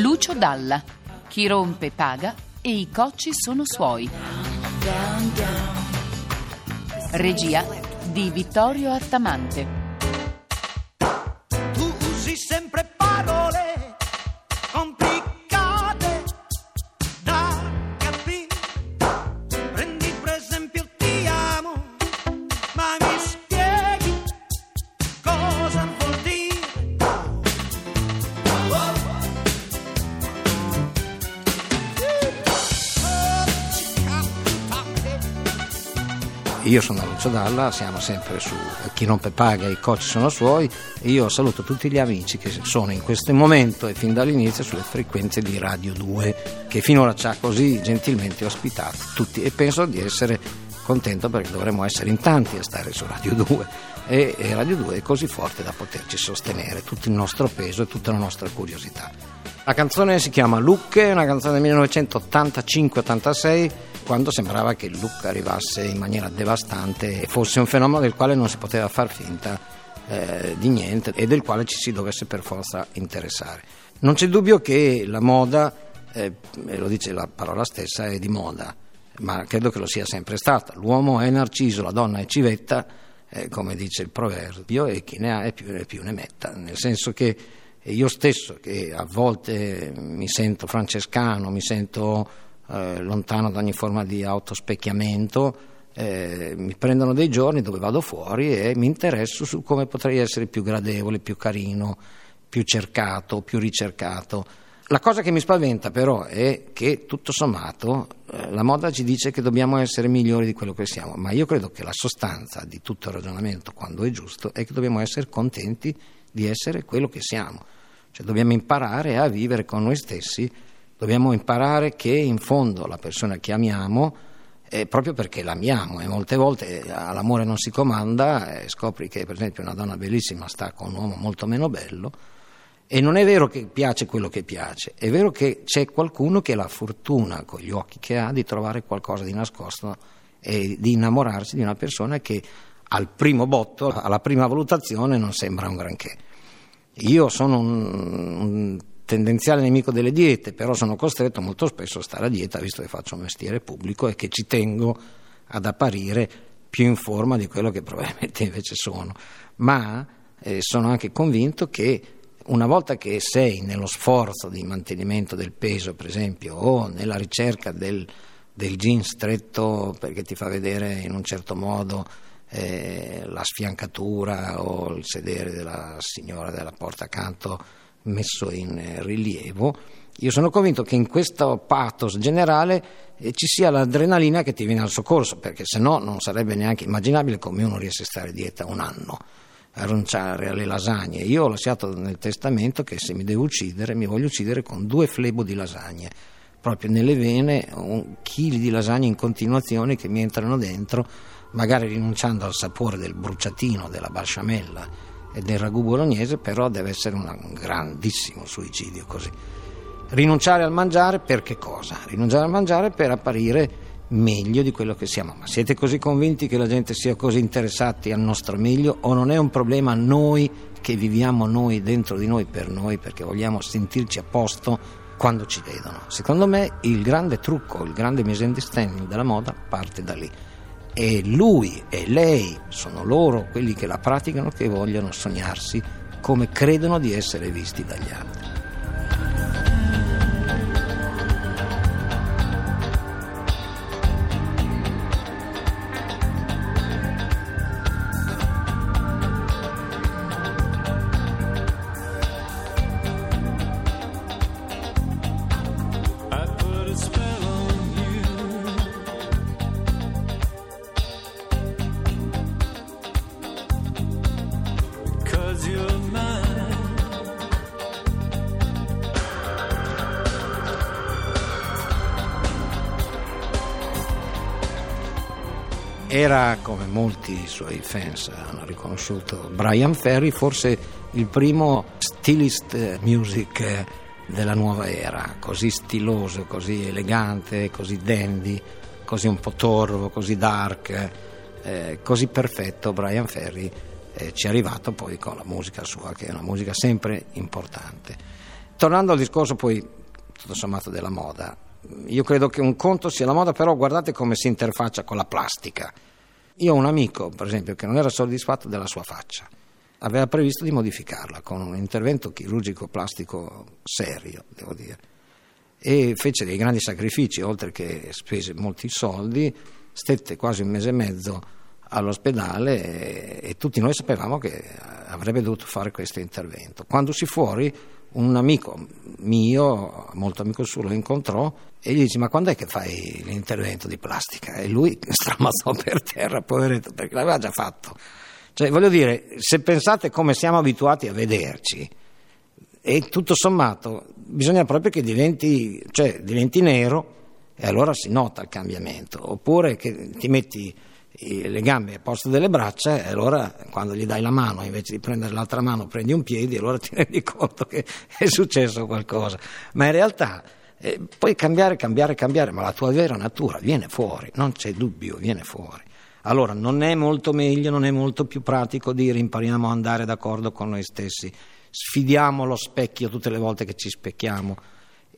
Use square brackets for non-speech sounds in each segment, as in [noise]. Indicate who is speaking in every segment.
Speaker 1: Lucio Dalla. Chi rompe paga e i cocci sono suoi. Regia di Vittorio Attamante.
Speaker 2: Io sono Lucio Dalla, siamo sempre su Chi rompe paga, i coach sono suoi io saluto tutti gli amici che sono in questo momento e fin dall'inizio sulle frequenze di Radio 2 che finora ci ha così gentilmente ospitato tutti e penso di essere contento perché dovremmo essere in tanti a stare su Radio 2 e, e Radio 2 è così forte da poterci sostenere tutto il nostro peso e tutta la nostra curiosità. La canzone si chiama è una canzone del 1985-86 quando sembrava che il look arrivasse in maniera devastante e fosse un fenomeno del quale non si poteva far finta eh, di niente e del quale ci si dovesse per forza interessare. Non c'è dubbio che la moda, eh, lo dice la parola stessa, è di moda, ma credo che lo sia sempre stata. L'uomo è narciso, la donna è civetta, eh, come dice il proverbio, e chi ne ha e più, più ne metta, nel senso che io stesso, che a volte mi sento francescano, mi sento eh, lontano da ogni forma di autospecchiamento, eh, mi prendono dei giorni dove vado fuori e mi interesso su come potrei essere più gradevole, più carino, più cercato, più ricercato. La cosa che mi spaventa però è che tutto sommato eh, la moda ci dice che dobbiamo essere migliori di quello che siamo, ma io credo che la sostanza di tutto il ragionamento, quando è giusto, è che dobbiamo essere contenti di essere quello che siamo. Cioè dobbiamo imparare a vivere con noi stessi, dobbiamo imparare che in fondo la persona che amiamo è proprio perché l'amiamo e molte volte all'amore non si comanda e scopri che per esempio una donna bellissima sta con un uomo molto meno bello e non è vero che piace quello che piace, è vero che c'è qualcuno che ha la fortuna con gli occhi che ha di trovare qualcosa di nascosto e di innamorarsi di una persona che al primo botto, alla prima valutazione non sembra un granché. Io sono un, un tendenziale nemico delle diete, però sono costretto molto spesso a stare a dieta visto che faccio un mestiere pubblico e che ci tengo ad apparire più in forma di quello che probabilmente invece sono. Ma eh, sono anche convinto che una volta che sei nello sforzo di mantenimento del peso, per esempio, o nella ricerca del, del jean stretto perché ti fa vedere in un certo modo eh, la sfiancatura o il sedere della signora della porta accanto messo in rilievo, io sono convinto che in questo pathos generale eh, ci sia l'adrenalina che ti viene al soccorso, perché se no non sarebbe neanche immaginabile come uno riesce a stare dieta un anno, a rinunciare alle lasagne. Io ho lasciato nel testamento che se mi devo uccidere, mi voglio uccidere con due flebo di lasagne, proprio nelle vene, chili di lasagne in continuazione che mi entrano dentro, magari rinunciando al sapore del bruciatino, della basciamella e del ragù bolognese, però deve essere un grandissimo suicidio così. Rinunciare al mangiare per che cosa? Rinunciare al mangiare per apparire meglio di quello che siamo. Ma siete così convinti che la gente sia così interessati al nostro meglio o non è un problema noi che viviamo noi dentro di noi per noi perché vogliamo sentirci a posto quando ci vedono? Secondo me il grande trucco, il grande misunderstanding della moda parte da lì e lui e lei sono loro quelli che la praticano che vogliono sognarsi come credono di essere visti dagli altri. Era, come molti suoi fans hanno riconosciuto, Brian Ferry forse il primo stylist music eh, della nuova era, così stiloso, così elegante, così dandy, così un po' torvo, così dark, eh, così perfetto Brian Ferry eh, ci è arrivato poi con la musica sua, che è una musica sempre importante. Tornando al discorso poi, tutto sommato, della moda, io credo che un conto sia la moda, però guardate come si interfaccia con la plastica. Io ho un amico, per esempio, che non era soddisfatto della sua faccia. Aveva previsto di modificarla con un intervento chirurgico plastico serio, devo dire. E fece dei grandi sacrifici, oltre che spese molti soldi, stette quasi un mese e mezzo all'ospedale e, e tutti noi sapevamo che avrebbe dovuto fare questo intervento. Quando si fuori un amico mio, molto amico suo, lo incontrò e gli dice ma quando è che fai l'intervento di plastica? E lui [laughs] stramazzò per terra, poveretto, perché l'aveva già fatto. Cioè, voglio dire, se pensate come siamo abituati a vederci, e tutto sommato bisogna proprio che diventi, cioè, diventi nero e allora si nota il cambiamento, oppure che ti metti le gambe a posto delle braccia e allora quando gli dai la mano invece di prendere l'altra mano prendi un piede e allora ti [laughs] rendi conto che è successo qualcosa. Ma in realtà eh, puoi cambiare, cambiare, cambiare ma la tua vera natura viene fuori non c'è dubbio, viene fuori. Allora non è molto meglio, non è molto più pratico dire impariamo a andare d'accordo con noi stessi sfidiamo lo specchio tutte le volte che ci specchiamo.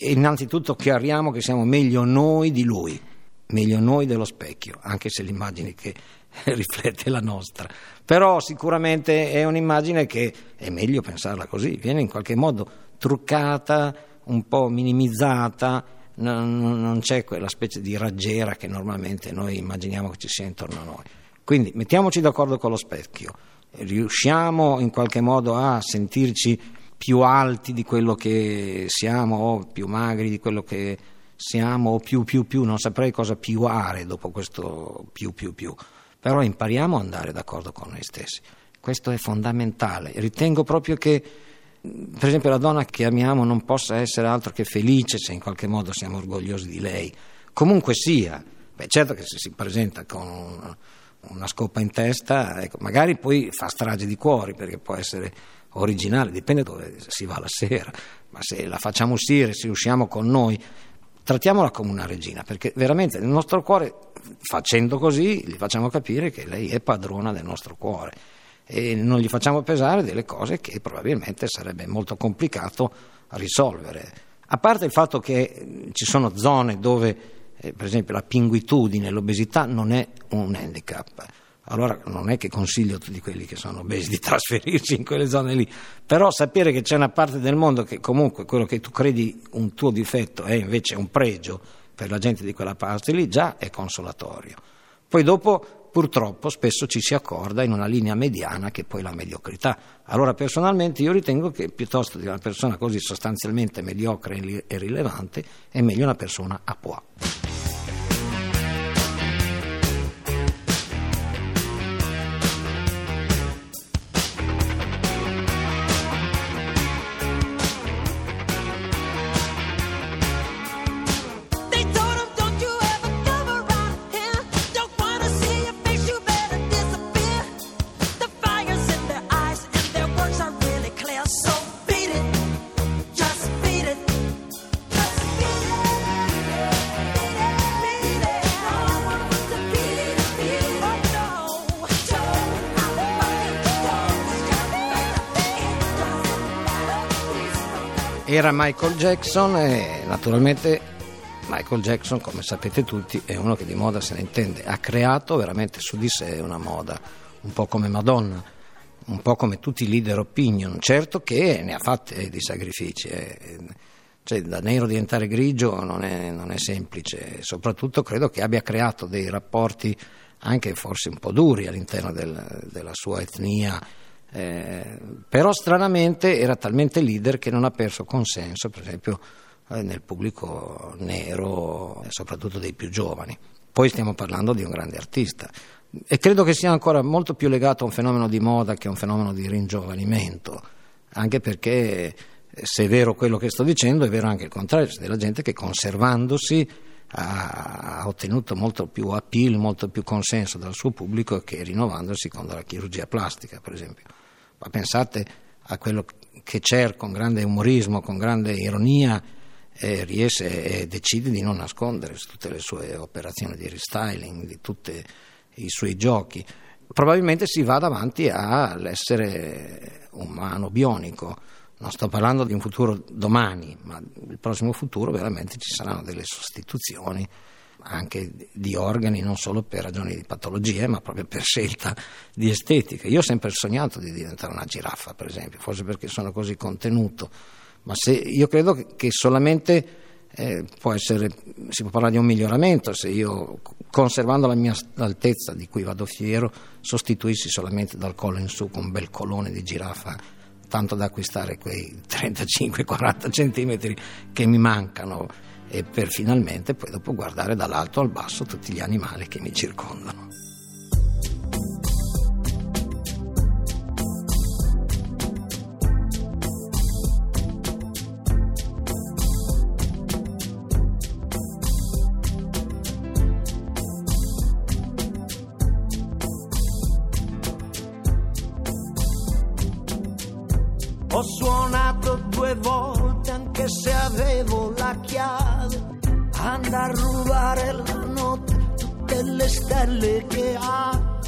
Speaker 2: E innanzitutto chiariamo che siamo meglio noi di lui meglio noi dello specchio, anche se l'immagine che [laughs] riflette la nostra. Però sicuramente è un'immagine che è meglio pensarla così, viene in qualche modo truccata, un po' minimizzata, non, non c'è quella specie di raggiera che normalmente noi immaginiamo che ci sia intorno a noi. Quindi mettiamoci d'accordo con lo specchio, riusciamo in qualche modo a sentirci più alti di quello che siamo o più magri di quello che siamo più più più, non saprei cosa piuare dopo questo più più più, però impariamo ad andare d'accordo con noi stessi. Questo è fondamentale. Ritengo proprio che, per esempio, la donna che amiamo non possa essere altro che felice se in qualche modo siamo orgogliosi di lei. Comunque sia, beh, certo che se si presenta con una scoppa in testa, ecco, magari poi fa strage di cuori perché può essere originale, dipende dove si va la sera, ma se la facciamo uscire, se usciamo con noi, trattiamola come una regina, perché veramente nel nostro cuore, facendo così, gli facciamo capire che lei è padrona del nostro cuore e non gli facciamo pesare delle cose che probabilmente sarebbe molto complicato risolvere. A parte il fatto che ci sono zone dove, eh, per esempio, la pinguitudine, l'obesità non è un handicap allora non è che consiglio a tutti quelli che sono obesi di [laughs] trasferirsi in quelle zone lì, però sapere che c'è una parte del mondo che comunque quello che tu credi un tuo difetto è invece un pregio per la gente di quella parte lì già è consolatorio. Poi dopo purtroppo spesso ci si accorda in una linea mediana che è poi la mediocrità. Allora personalmente io ritengo che piuttosto di una persona così sostanzialmente mediocre e rilevante è meglio una persona a pois. Era Michael Jackson e naturalmente Michael Jackson, come sapete tutti, è uno che di moda se ne intende. Ha creato veramente su di sé una moda, un po' come Madonna, un po' come tutti i leader opinion. Certo che ne ha fatte di sacrifici. eh. Cioè, da nero diventare grigio non è, non è semplice. Soprattutto credo che abbia creato dei rapporti anche forse un po' duri all'interno del- della sua etnia. Eh, però stranamente era talmente leader che non ha perso consenso, per esempio eh, nel pubblico nero, e soprattutto dei più giovani. Poi stiamo parlando di un grande artista e credo che sia ancora molto più legato a un fenomeno di moda che a un fenomeno di ringiovanimento, anche perché eh, se è vero quello che sto dicendo è vero anche il contrario, c'è della gente che conservandosi ha, ottenuto molto più appeal, molto più consenso dal suo pubblico che rinnovandosi con la chirurgia plastica, per esempio. Ma pensate a quello che Cher con grande umorismo, con grande ironia eh, riesce e decide di non nascondere su tutte le sue operazioni di restyling, di tutti i suoi giochi. Probabilmente si va davanti all'essere umano bionico. Non sto parlando di un futuro domani, ma il prossimo futuro veramente ci saranno delle sostituzioni anche di organi non solo per ragioni di patologie, ma proprio per scelta di estetica. Io ho sempre sognato di diventare una giraffa, per esempio, forse perché sono così contenuto, ma se, io credo che- che solamente eh, può essere, si può parlare di un miglioramento se io, conservando la mia altezza di cui vado fiero, sostituissi solamente dal collo in su con un bel colone di giraffa, tanto da acquistare quei 35-40 centimetri che mi mancano e per finalmente poi dopo guardare dall'alto al basso tutti gli animali che mi circondano.
Speaker 3: Se avevo la chiave. Andare a rubare la notte tutte le stelle che ha.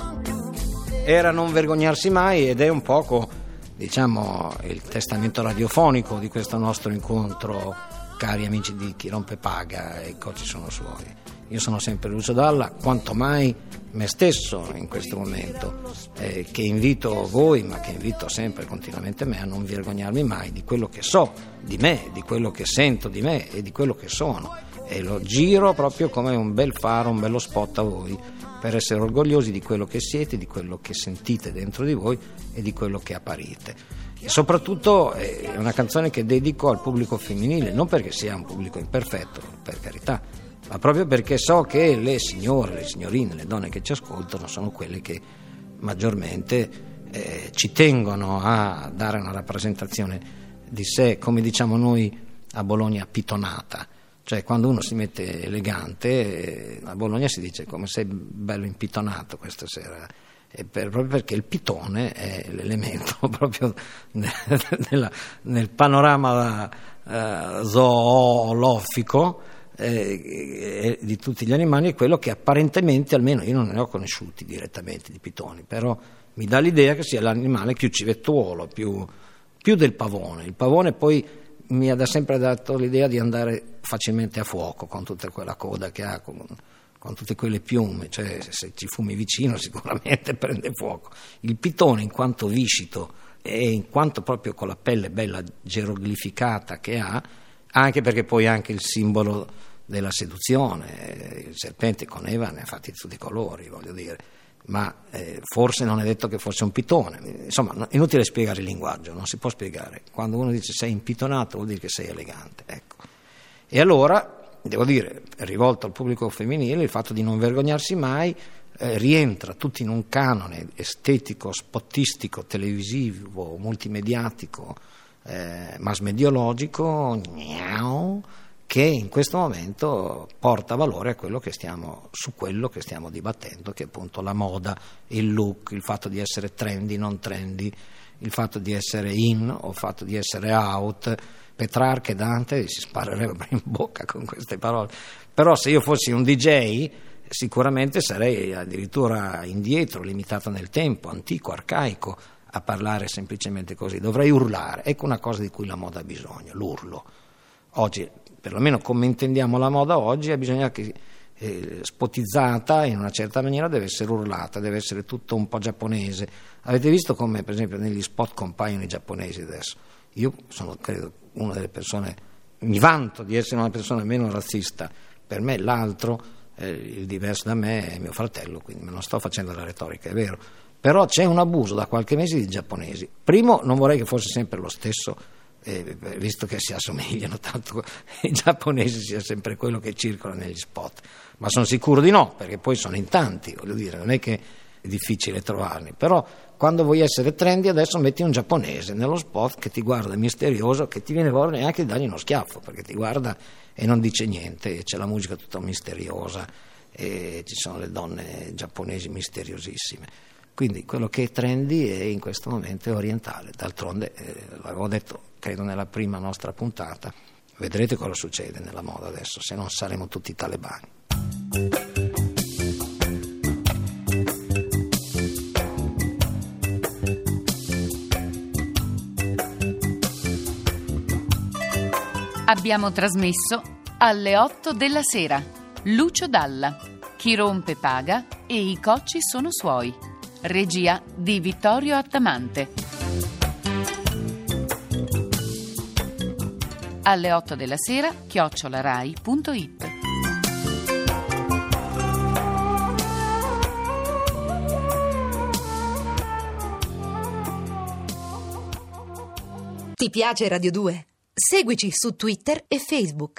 Speaker 2: Era non vergognarsi mai ed è un poco, diciamo, il testamento radiofonico di questo nostro incontro, cari amici di Chi rompe paga i coci sono suoi. Io sono sempre Lucio Dalla, quanto mai me stesso in questo momento, eh, che invito voi, ma che invito sempre continuamente me a non vergognarmi mai di quello che so di me, di quello che sento di me e di quello che sono. E lo giro proprio come un bel faro, un bello spot a voi per essere orgogliosi di quello che siete, di quello che sentite dentro di voi e di quello che apparite. E soprattutto eh, è una canzone che dedico al pubblico femminile, non perché sia un pubblico imperfetto, per carità, ma proprio perché so che le signore, le signorine, le donne che ci ascoltano sono quelle che maggiormente eh, ci tengono a dare una rappresentazione di sé, come diciamo noi a Bologna, pitonata. Cioè quando uno si mette elegante, eh, a Bologna si dice come sei bello impitonato questa sera. Per- proprio perché il pitone è l'elemento [laughs] proprio ne- nella- nel panorama eh, zoolofico eh, di tutti gli animali è quello che apparentemente, almeno io non ne ho conosciuti direttamente di pitoni, però mi dà l'idea che sia l'animale più civettuolo, più, più del pavone. Il pavone poi mi ha da sempre dato l'idea di andare facilmente a fuoco con tutta quella coda che ha, con, con tutte quelle piume, cioè se, ci fumi vicino [laughs] sicuramente prende fuoco. Il pitone in quanto viscito e in quanto proprio con la pelle bella geroglificata che ha, anche perché poi anche il simbolo della seduzione, il serpente con Eva ne ha fatti tutti i colori, voglio dire, ma eh, forse non è detto che fosse un pitone, insomma è inutile spiegare il linguaggio, non si può spiegare, quando uno dice sei impitonato vuol dire che sei elegante, ecco. E allora, devo dire, rivolto al pubblico femminile, il fatto di non vergognarsi mai eh, rientra tutto in un canone estetico, spottistico, televisivo, multimediatico, eh, mass-mediologico, gnau, che in questo momento porta valore a quello che stiamo, su quello che stiamo dibattendo, che è appunto la moda, il look, il fatto di essere trendy, non trendy, il fatto di essere in o il fatto di essere out. Petrarca e Dante si sparerebbero in bocca con queste parole. Però se io fossi un DJ sicuramente sarei addirittura indietro, limitato nel tempo, antico, arcaico, a parlare semplicemente così. Dovrei urlare. Ecco una cosa di cui la moda ha bisogno, l'urlo. Oggi, perlomeno come intendiamo la moda oggi, bisogna che eh, spotizzata in una certa maniera deve essere urlata, deve essere tutto un po' giapponese. Avete visto come per esempio negli spot compaiono i giapponesi adesso? Io sono credo una delle persone, mi vanto di essere una persona meno razzista, per me l'altro, eh, il diverso da me è mio fratello, quindi non sto facendo la retorica, è vero. Però c'è un abuso da qualche mese di giapponesi. Primo, non vorrei che fosse sempre lo stesso eh, visto che si assomigliano tanto [laughs] i giapponesi sia sempre quello che circola negli spot, ma sono sicuro di no, perché poi sono in tanti, voglio dire, non è che è difficile trovarli, però quando vuoi essere trendy adesso metti un giapponese nello spot che ti guarda misterioso, che ti viene voglia neanche di dargli uno schiaffo, perché ti guarda e non dice niente, c'è la musica tutta misteriosa e ci sono le donne giapponesi misteriosissime. Quindi quello che è trendy è in questo momento orientale. D'altronde, eh, l'avevo detto, credo nella prima nostra puntata, vedrete cosa succede nella moda adesso, se non saremo tutti talebani.
Speaker 1: Abbiamo trasmesso alle 8 della sera Lucio Dalla. Chi rompe paga e i cocci sono suoi. Regia di Vittorio Attamante. Alle 8 della sera chiocciolarai.it
Speaker 4: Ti piace Radio 2? Seguici su Twitter e Facebook.